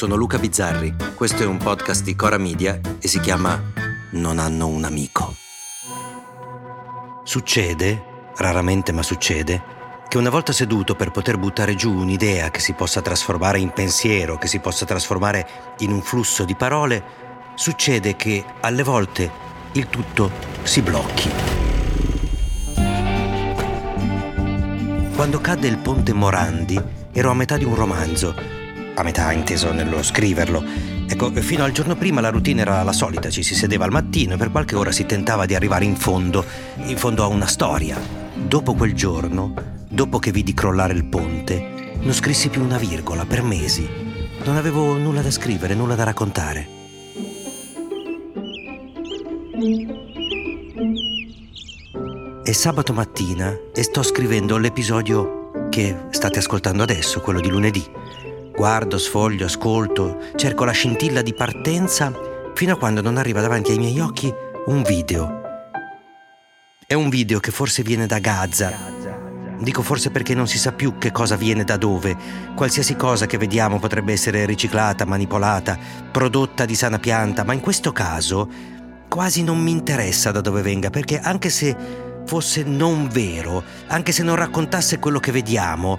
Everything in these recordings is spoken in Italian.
sono Luca Bizzarri, questo è un podcast di Cora Media e si chiama Non hanno un amico. Succede, raramente ma succede, che una volta seduto per poter buttare giù un'idea che si possa trasformare in pensiero, che si possa trasformare in un flusso di parole, succede che alle volte il tutto si blocchi. Quando cadde il ponte Morandi ero a metà di un romanzo a metà inteso nello scriverlo. Ecco, fino al giorno prima la routine era la solita, ci si sedeva al mattino e per qualche ora si tentava di arrivare in fondo, in fondo a una storia. Dopo quel giorno, dopo che vidi crollare il ponte, non scrissi più una virgola per mesi. Non avevo nulla da scrivere, nulla da raccontare. È sabato mattina e sto scrivendo l'episodio che state ascoltando adesso, quello di lunedì. Guardo, sfoglio, ascolto, cerco la scintilla di partenza fino a quando non arriva davanti ai miei occhi un video. È un video che forse viene da Gaza. Dico forse perché non si sa più che cosa viene da dove. Qualsiasi cosa che vediamo potrebbe essere riciclata, manipolata, prodotta di sana pianta, ma in questo caso quasi non mi interessa da dove venga, perché anche se fosse non vero, anche se non raccontasse quello che vediamo,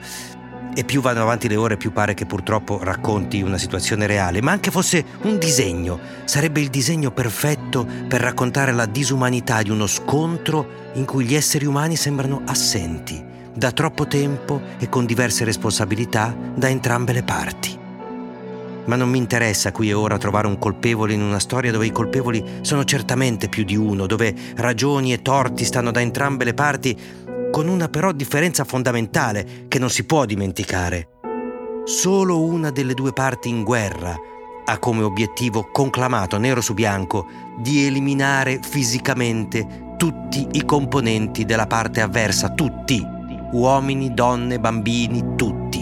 e più vanno avanti le ore più pare che purtroppo racconti una situazione reale, ma anche fosse un disegno, sarebbe il disegno perfetto per raccontare la disumanità di uno scontro in cui gli esseri umani sembrano assenti, da troppo tempo e con diverse responsabilità da entrambe le parti. Ma non mi interessa qui e ora trovare un colpevole in una storia dove i colpevoli sono certamente più di uno, dove ragioni e torti stanno da entrambe le parti con una però differenza fondamentale che non si può dimenticare. Solo una delle due parti in guerra ha come obiettivo conclamato nero su bianco di eliminare fisicamente tutti i componenti della parte avversa, tutti, uomini, donne, bambini, tutti.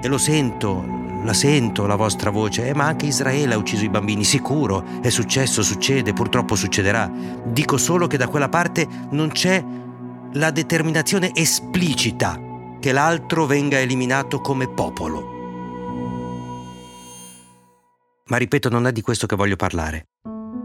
E lo sento, la sento la vostra voce, eh, ma anche Israele ha ucciso i bambini, sicuro, è successo, succede, purtroppo succederà. Dico solo che da quella parte non c'è la determinazione esplicita che l'altro venga eliminato come popolo. Ma ripeto, non è di questo che voglio parlare.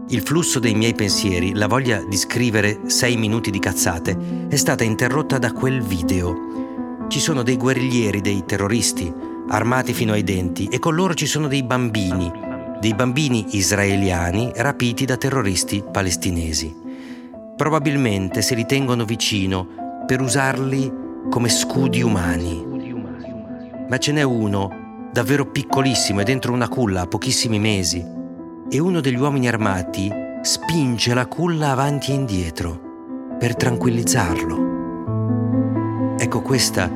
Il flusso dei miei pensieri, la voglia di scrivere sei minuti di cazzate, è stata interrotta da quel video. Ci sono dei guerriglieri, dei terroristi, armati fino ai denti, e con loro ci sono dei bambini, dei bambini israeliani rapiti da terroristi palestinesi probabilmente si ritengono vicino per usarli come scudi umani. Ma ce n'è uno, davvero piccolissimo e dentro una culla a pochissimi mesi, e uno degli uomini armati spinge la culla avanti e indietro per tranquillizzarlo. Ecco questa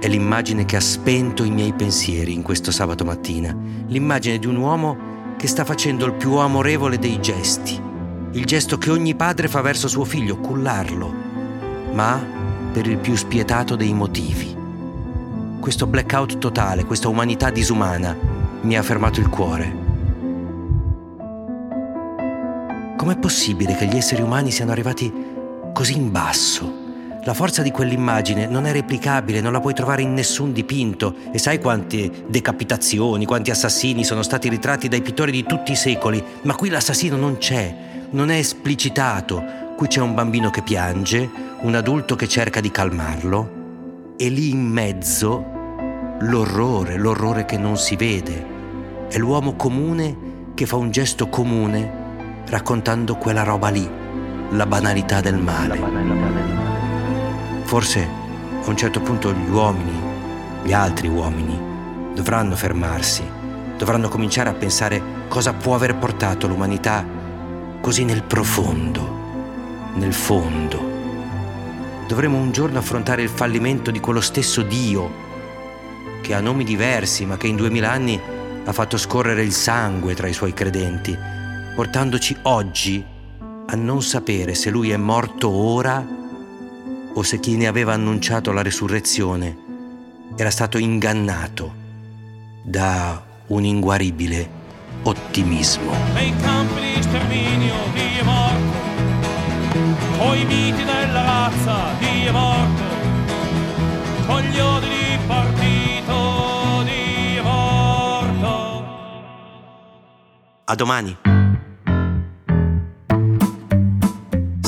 è l'immagine che ha spento i miei pensieri in questo sabato mattina, l'immagine di un uomo che sta facendo il più amorevole dei gesti il gesto che ogni padre fa verso suo figlio, cullarlo, ma per il più spietato dei motivi. Questo blackout totale, questa umanità disumana, mi ha fermato il cuore. Com'è possibile che gli esseri umani siano arrivati così in basso? La forza di quell'immagine non è replicabile, non la puoi trovare in nessun dipinto. E sai quante decapitazioni, quanti assassini sono stati ritratti dai pittori di tutti i secoli, ma qui l'assassino non c'è non è esplicitato. Qui c'è un bambino che piange, un adulto che cerca di calmarlo e lì in mezzo l'orrore, l'orrore che non si vede. È l'uomo comune che fa un gesto comune raccontando quella roba lì, la banalità del male. Forse a un certo punto gli uomini, gli altri uomini, dovranno fermarsi, dovranno cominciare a pensare cosa può aver portato l'umanità così nel profondo, nel fondo. Dovremo un giorno affrontare il fallimento di quello stesso Dio, che ha nomi diversi, ma che in duemila anni ha fatto scorrere il sangue tra i suoi credenti, portandoci oggi a non sapere se lui è morto ora o se chi ne aveva annunciato la resurrezione era stato ingannato da un inguaribile ottimismo di sterminio, di morte, o i miti della razza, di morte, coglioni di partito, di morto. A domani.